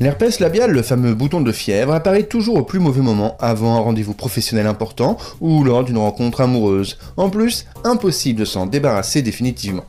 L'herpès labial, le fameux bouton de fièvre, apparaît toujours au plus mauvais moment, avant un rendez-vous professionnel important ou lors d'une rencontre amoureuse. En plus, impossible de s'en débarrasser définitivement.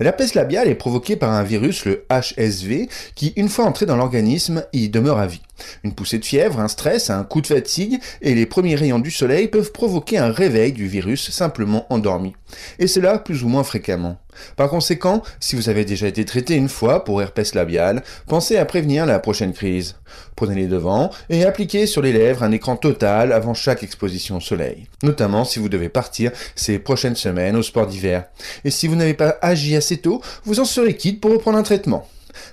L'herpès labial est provoqué par un virus, le HSV, qui, une fois entré dans l'organisme, y demeure à vie. Une poussée de fièvre, un stress, un coup de fatigue et les premiers rayons du soleil peuvent provoquer un réveil du virus simplement endormi. Et cela plus ou moins fréquemment. Par conséquent, si vous avez déjà été traité une fois pour herpès labial, pensez à prévenir la prochaine crise. Prenez les devants et appliquez sur les lèvres un écran total avant chaque exposition au soleil, notamment si vous devez partir ces prochaines semaines au sport d'hiver. Et si vous n'avez pas agi assez tôt, vous en serez quitte pour reprendre un traitement.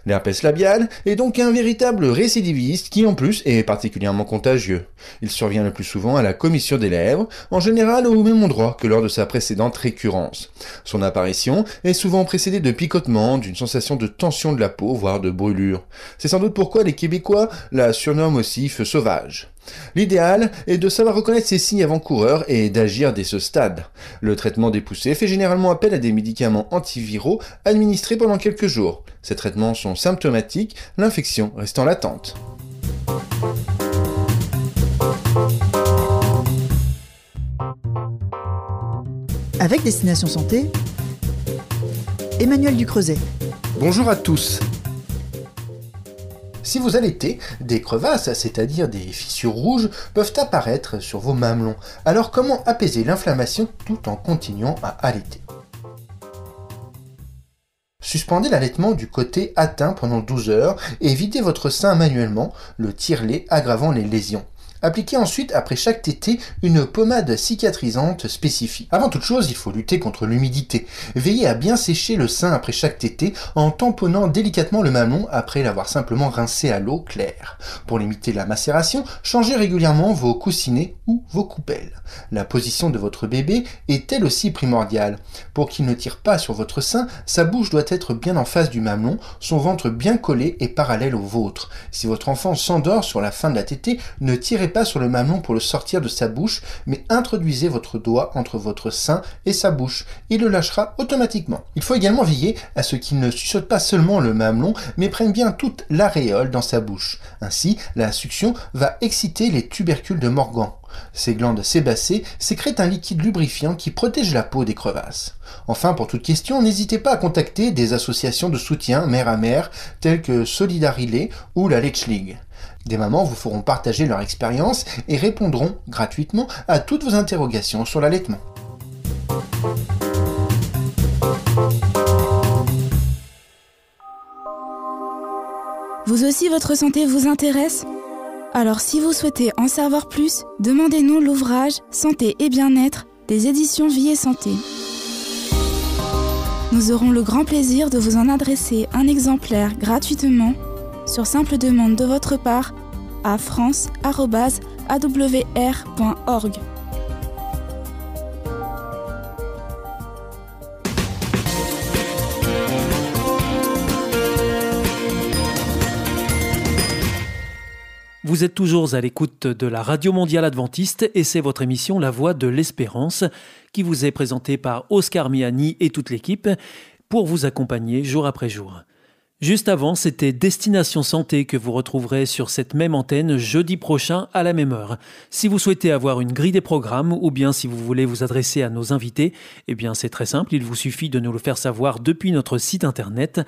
L'herpès labial est donc un véritable récidiviste qui en plus est particulièrement contagieux. Il survient le plus souvent à la commission des lèvres, en général au même endroit que lors de sa précédente récurrence. Son apparition est souvent précédée de picotements, d'une sensation de tension de la peau, voire de brûlure. C'est sans doute pourquoi les Québécois la surnomment aussi feu sauvage. L'idéal est de savoir reconnaître ces signes avant-coureurs et d'agir dès ce stade. Le traitement des poussées fait généralement appel à des médicaments antiviraux administrés pendant quelques jours. Ces traitements sont symptomatiques, l'infection restant latente. Avec Destination Santé, Emmanuel Ducreuset. Bonjour à tous. Si vous allaitez, des crevasses, c'est-à-dire des fissures rouges, peuvent apparaître sur vos mamelons. Alors comment apaiser l'inflammation tout en continuant à allaiter? Suspendez l'allaitement du côté atteint pendant 12 heures et videz votre sein manuellement, le tire-lait aggravant les lésions. Appliquez ensuite, après chaque tété, une pommade cicatrisante spécifique. Avant toute chose, il faut lutter contre l'humidité. Veillez à bien sécher le sein après chaque tété en tamponnant délicatement le mamelon après l'avoir simplement rincé à l'eau claire. Pour limiter la macération, changez régulièrement vos coussinets ou vos coupelles. La position de votre bébé est elle aussi primordiale? Pour qu'il ne tire pas sur votre sein, sa bouche doit être bien en face du mamelon, son ventre bien collé et parallèle au vôtre. Si votre enfant s'endort sur la fin de la tétée, ne tirez pas sur le mamelon pour le sortir de sa bouche, mais introduisez votre doigt entre votre sein et sa bouche. Il le lâchera automatiquement. Il faut également veiller à ce qu'il ne suçote pas seulement le mamelon, mais prenne bien toute l'aréole dans sa bouche. Ainsi, la succion va exciter les tubercules de Morgan. Ces glandes sébacées sécrètent un liquide lubrifiant qui protège la peau des crevasses. Enfin, pour toute question, n'hésitez pas à contacter des associations de soutien mère à mère telles que Solidarilé ou la Lech League. Des mamans vous feront partager leur expérience et répondront gratuitement à toutes vos interrogations sur l'allaitement. Vous aussi, votre santé vous intéresse? Alors si vous souhaitez en savoir plus, demandez-nous l'ouvrage Santé et bien-être des éditions Vie et Santé. Nous aurons le grand plaisir de vous en adresser un exemplaire gratuitement sur simple demande de votre part à france.awr.org. Vous êtes toujours à l'écoute de la Radio Mondiale Adventiste et c'est votre émission La Voix de l'Espérance qui vous est présentée par Oscar Miani et toute l'équipe pour vous accompagner jour après jour. Juste avant, c'était Destination Santé que vous retrouverez sur cette même antenne jeudi prochain à la même heure. Si vous souhaitez avoir une grille des programmes ou bien si vous voulez vous adresser à nos invités, eh bien c'est très simple, il vous suffit de nous le faire savoir depuis notre site internet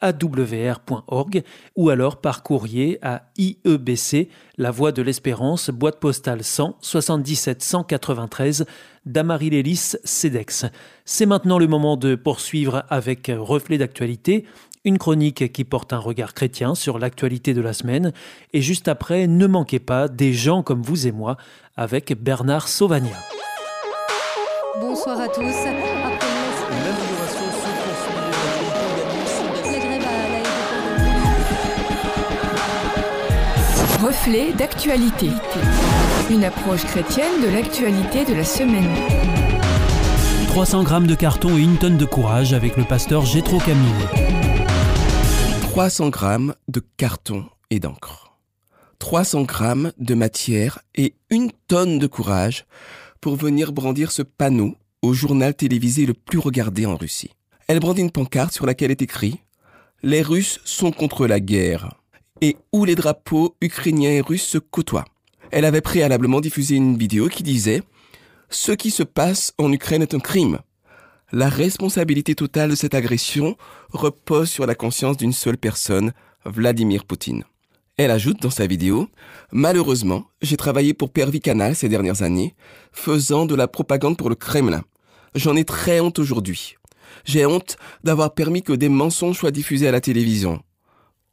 awr.org ou alors par courrier à IEBC, La Voie de l'Espérance, boîte postale 100 77 193 d'Amarie-Lélis CEDEX. C'est maintenant le moment de poursuivre avec Reflet d'actualité, une chronique qui porte un regard chrétien sur l'actualité de la semaine. Et juste après, ne manquez pas des gens comme vous et moi avec Bernard Sauvagna. Bonsoir à tous. Reflet d'actualité. Une approche chrétienne de l'actualité de la semaine. 300 grammes de carton et une tonne de courage avec le pasteur Gétro Camille. 300 grammes de carton et d'encre. 300 grammes de matière et une tonne de courage pour venir brandir ce panneau au journal télévisé le plus regardé en Russie. Elle brandit une pancarte sur laquelle est écrit Les Russes sont contre la guerre et où les drapeaux ukrainiens et russes se côtoient. Elle avait préalablement diffusé une vidéo qui disait Ce qui se passe en Ukraine est un crime. La responsabilité totale de cette agression repose sur la conscience d'une seule personne, Vladimir Poutine. Elle ajoute dans sa vidéo Malheureusement, j'ai travaillé pour Pervi Canal ces dernières années, faisant de la propagande pour le Kremlin. J'en ai très honte aujourd'hui. J'ai honte d'avoir permis que des mensonges soient diffusés à la télévision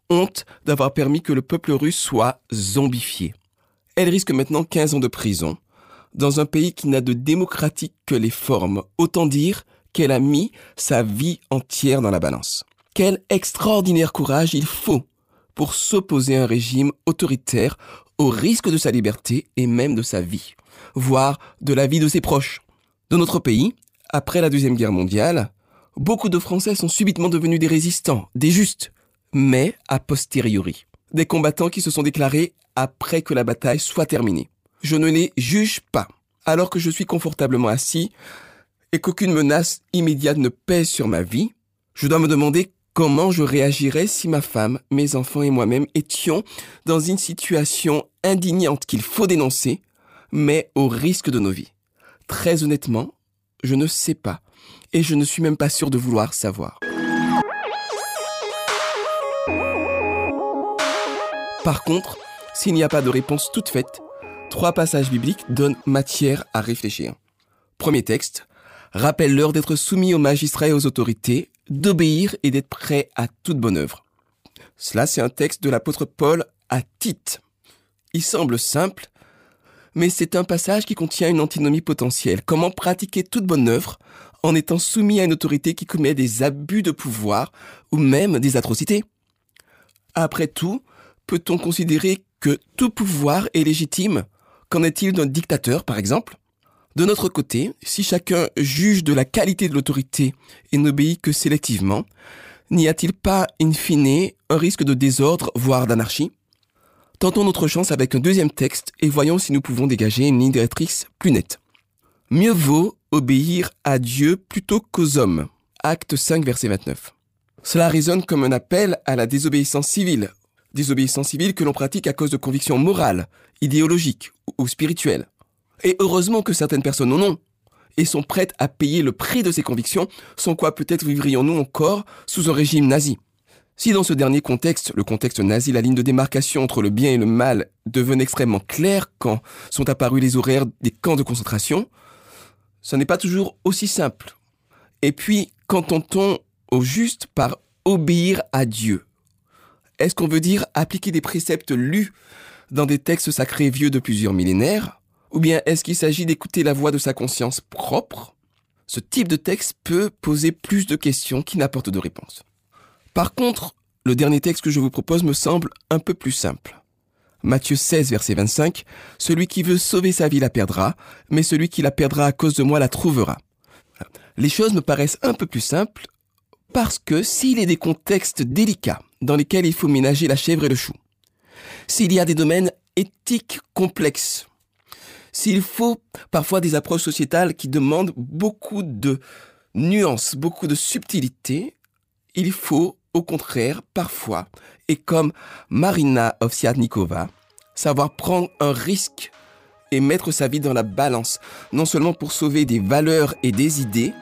honte d'avoir permis que le peuple russe soit zombifié. Elle risque maintenant 15 ans de prison, dans un pays qui n'a de démocratique que les formes. Autant dire qu'elle a mis sa vie entière dans la balance. Quel extraordinaire courage il faut pour s'opposer à un régime autoritaire au risque de sa liberté et même de sa vie, voire de la vie de ses proches. Dans notre pays, après la Deuxième Guerre mondiale, beaucoup de Français sont subitement devenus des résistants, des justes, mais a posteriori. Des combattants qui se sont déclarés après que la bataille soit terminée. Je ne les juge pas, alors que je suis confortablement assis et qu'aucune menace immédiate ne pèse sur ma vie. Je dois me demander comment je réagirais si ma femme, mes enfants et moi-même étions dans une situation indignante qu'il faut dénoncer, mais au risque de nos vies. Très honnêtement, je ne sais pas, et je ne suis même pas sûr de vouloir savoir. Par contre, s'il n'y a pas de réponse toute faite, trois passages bibliques donnent matière à réfléchir. Premier texte, rappelle-leur d'être soumis aux magistrats et aux autorités, d'obéir et d'être prêts à toute bonne œuvre. Cela, c'est un texte de l'apôtre Paul à Tite. Il semble simple, mais c'est un passage qui contient une antinomie potentielle. Comment pratiquer toute bonne œuvre en étant soumis à une autorité qui commet des abus de pouvoir ou même des atrocités? Après tout, peut-on considérer que tout pouvoir est légitime? Qu'en est-il d'un dictateur, par exemple? De notre côté, si chacun juge de la qualité de l'autorité et n'obéit que sélectivement, n'y a-t-il pas, in fine, un risque de désordre, voire d'anarchie? Tentons notre chance avec un deuxième texte et voyons si nous pouvons dégager une ligne directrice plus nette. Mieux vaut obéir à Dieu plutôt qu'aux hommes. Acte 5, verset 29. Cela résonne comme un appel à la désobéissance civile, désobéissance civile que l'on pratique à cause de convictions morales, idéologiques ou spirituelles. Et heureusement que certaines personnes en ont, et sont prêtes à payer le prix de ces convictions, sans quoi peut-être vivrions-nous encore sous un régime nazi. Si dans ce dernier contexte, le contexte nazi, la ligne de démarcation entre le bien et le mal devenait extrêmement claire quand sont apparus les horaires des camps de concentration, ce n'est pas toujours aussi simple. Et puis, qu'entend-on au juste par obéir à Dieu? Est-ce qu'on veut dire appliquer des préceptes lus dans des textes sacrés vieux de plusieurs millénaires? Ou bien est-ce qu'il s'agit d'écouter la voix de sa conscience propre? Ce type de texte peut poser plus de questions qui n'apportent de réponses. Par contre, le dernier texte que je vous propose me semble un peu plus simple. Matthieu 16, verset 25, Celui qui veut sauver sa vie la perdra, mais celui qui la perdra à cause de moi la trouvera. Les choses me paraissent un peu plus simples parce que s'il est des contextes délicats dans lesquels il faut ménager la chèvre et le chou, s'il y a des domaines éthiques complexes, s'il faut parfois des approches sociétales qui demandent beaucoup de nuances, beaucoup de subtilité, il faut au contraire parfois, et comme Marina Ovsiadnikova, savoir prendre un risque et mettre sa vie dans la balance, non seulement pour sauver des valeurs et des idées,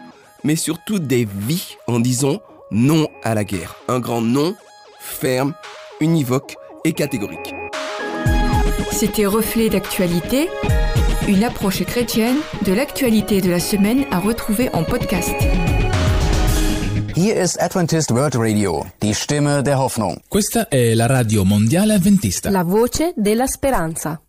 mais surtout des vies en disant Non à la guerre. Un grand non, ferme, univoque et catégorique. C'était Reflet d'actualité, une approche chrétienne de l'actualité de la semaine à retrouver en podcast. Hier ist Adventist World Radio, die Stimme der Hoffnung. Questa è la radio mondiale avventista. La voce della speranza.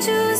to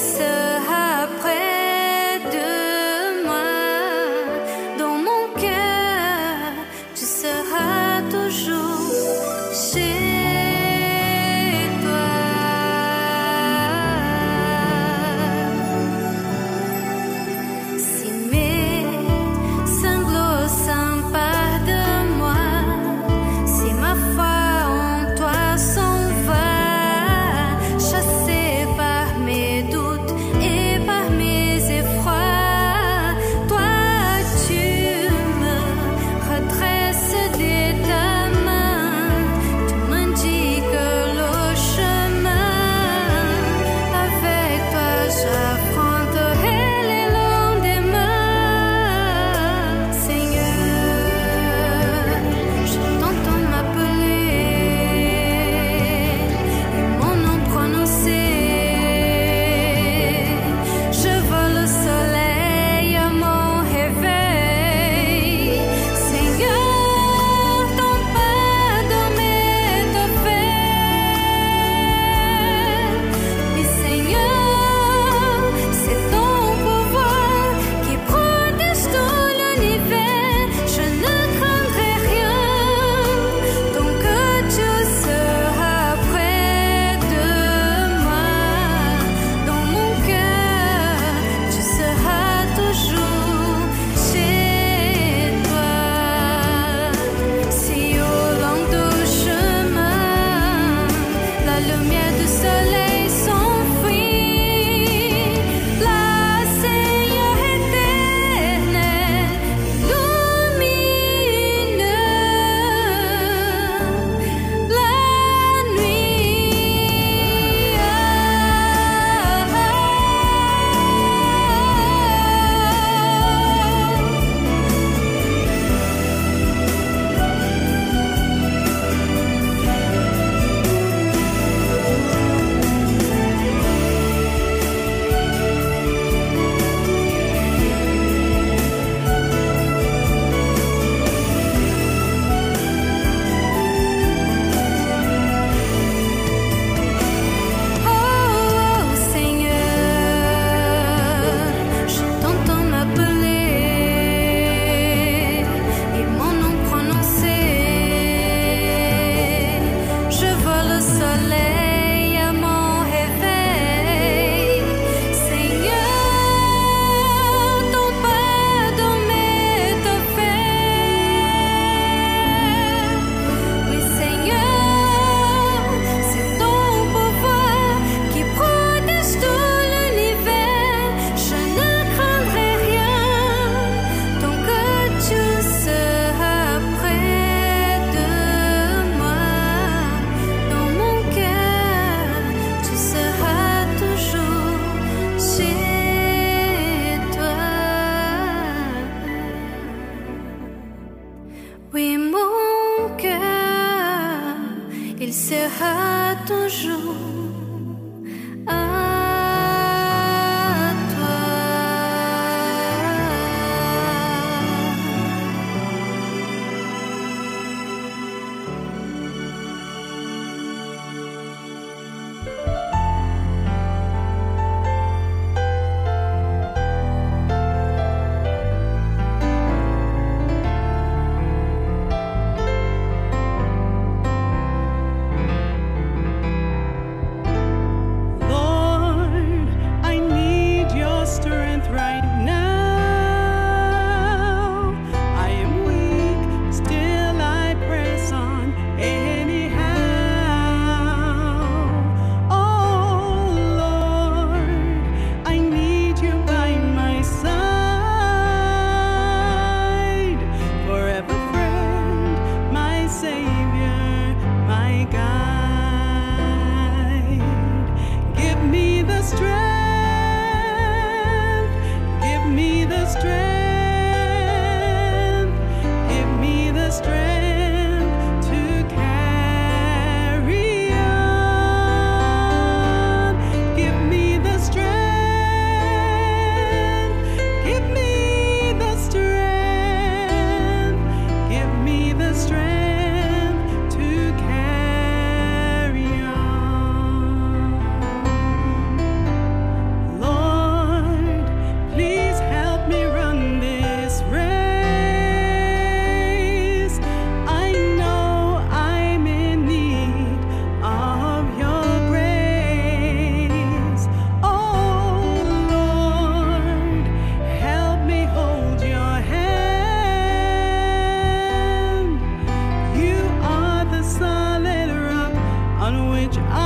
strange. I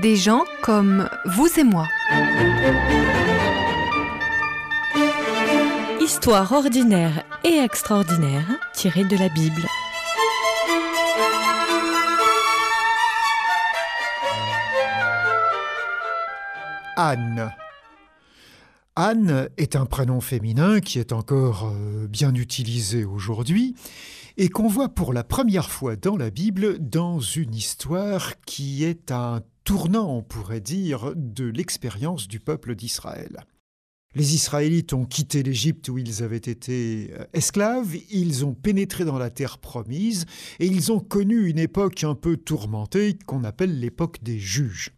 Des gens comme vous et moi. Histoire ordinaire et extraordinaire tirée de la Bible. Anne. Anne est un prénom féminin qui est encore euh, bien utilisé aujourd'hui et qu'on voit pour la première fois dans la Bible dans une histoire qui est un tournant, on pourrait dire, de l'expérience du peuple d'Israël. Les Israélites ont quitté l'Égypte où ils avaient été euh, esclaves, ils ont pénétré dans la terre promise et ils ont connu une époque un peu tourmentée qu'on appelle l'époque des juges.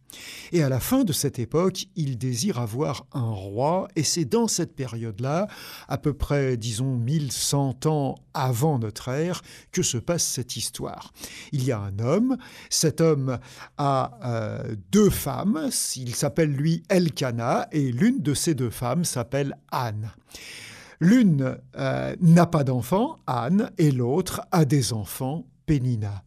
Et à la fin de cette époque, il désire avoir un roi, et c'est dans cette période-là, à peu près, disons, 1100 ans avant notre ère, que se passe cette histoire. Il y a un homme, cet homme a euh, deux femmes, il s'appelle lui Elkana, et l'une de ces deux femmes s'appelle Anne. L'une euh, n'a pas d'enfants, Anne, et l'autre a des enfants, Pénina.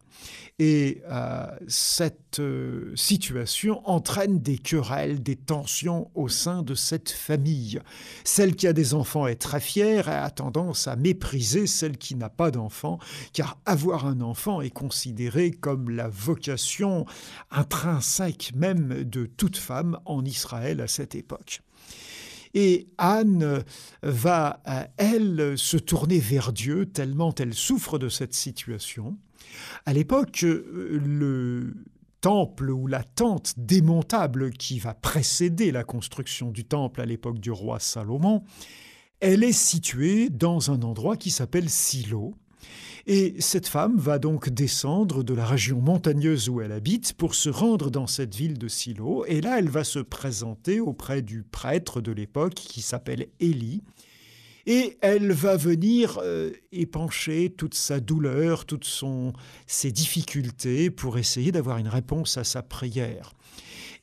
Et euh, cette euh, situation entraîne des querelles, des tensions au sein de cette famille. Celle qui a des enfants est très fière et a tendance à mépriser celle qui n'a pas d'enfants, car avoir un enfant est considéré comme la vocation intrinsèque même de toute femme en Israël à cette époque. Et Anne va, euh, elle, se tourner vers Dieu tellement elle souffre de cette situation. À l'époque, euh, le temple ou la tente démontable qui va précéder la construction du temple à l'époque du roi Salomon, elle est située dans un endroit qui s'appelle Silo. Et cette femme va donc descendre de la région montagneuse où elle habite pour se rendre dans cette ville de Silo. Et là, elle va se présenter auprès du prêtre de l'époque qui s'appelle Élie et elle va venir euh, épancher toute sa douleur, toutes ses difficultés pour essayer d'avoir une réponse à sa prière.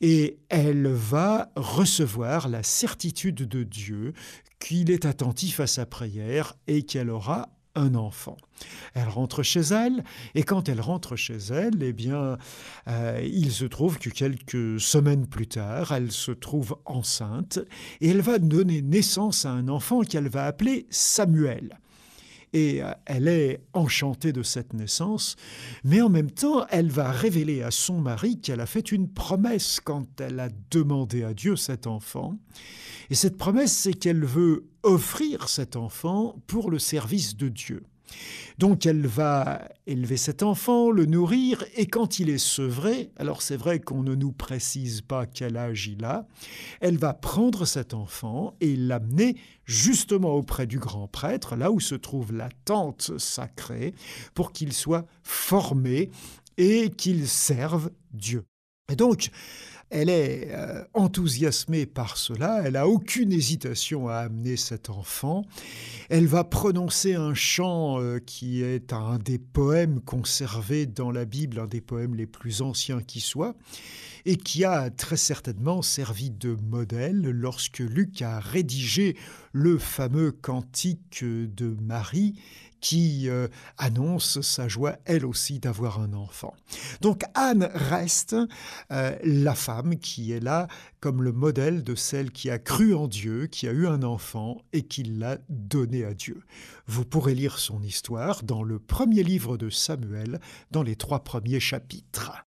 Et elle va recevoir la certitude de Dieu qu'il est attentif à sa prière et qu'elle aura un enfant. Elle rentre chez elle, et quand elle rentre chez elle, eh bien, euh, il se trouve que quelques semaines plus tard, elle se trouve enceinte, et elle va donner naissance à un enfant qu'elle va appeler Samuel et euh, elle est enchantée de cette naissance, mais en même temps, elle va révéler à son mari qu'elle a fait une promesse quand elle a demandé à Dieu cet enfant. Et cette promesse, c'est qu'elle veut offrir cet enfant pour le service de Dieu. Donc elle va élever cet enfant, le nourrir, et quand il est sevré, alors c'est vrai qu'on ne nous précise pas quel âge il a, elle va prendre cet enfant et l'amener justement auprès du grand prêtre, là où se trouve la tente sacrée, pour qu'il soit formé et qu'il serve Dieu. Et donc, elle est euh, enthousiasmée par cela, elle n'a aucune hésitation à amener cet enfant. Elle va prononcer un chant euh, qui est un des poèmes conservés dans la Bible, un des poèmes les plus anciens qui soient, et qui a très certainement servi de modèle lorsque Luc a rédigé le fameux cantique de Marie qui euh, annonce sa joie, elle aussi, d'avoir un enfant. Donc Anne reste euh, la femme qui est là comme le modèle de celle qui a cru en Dieu, qui a eu un enfant et qui l'a donné à Dieu. Vous pourrez lire son histoire dans le premier livre de Samuel, dans les trois premiers chapitres.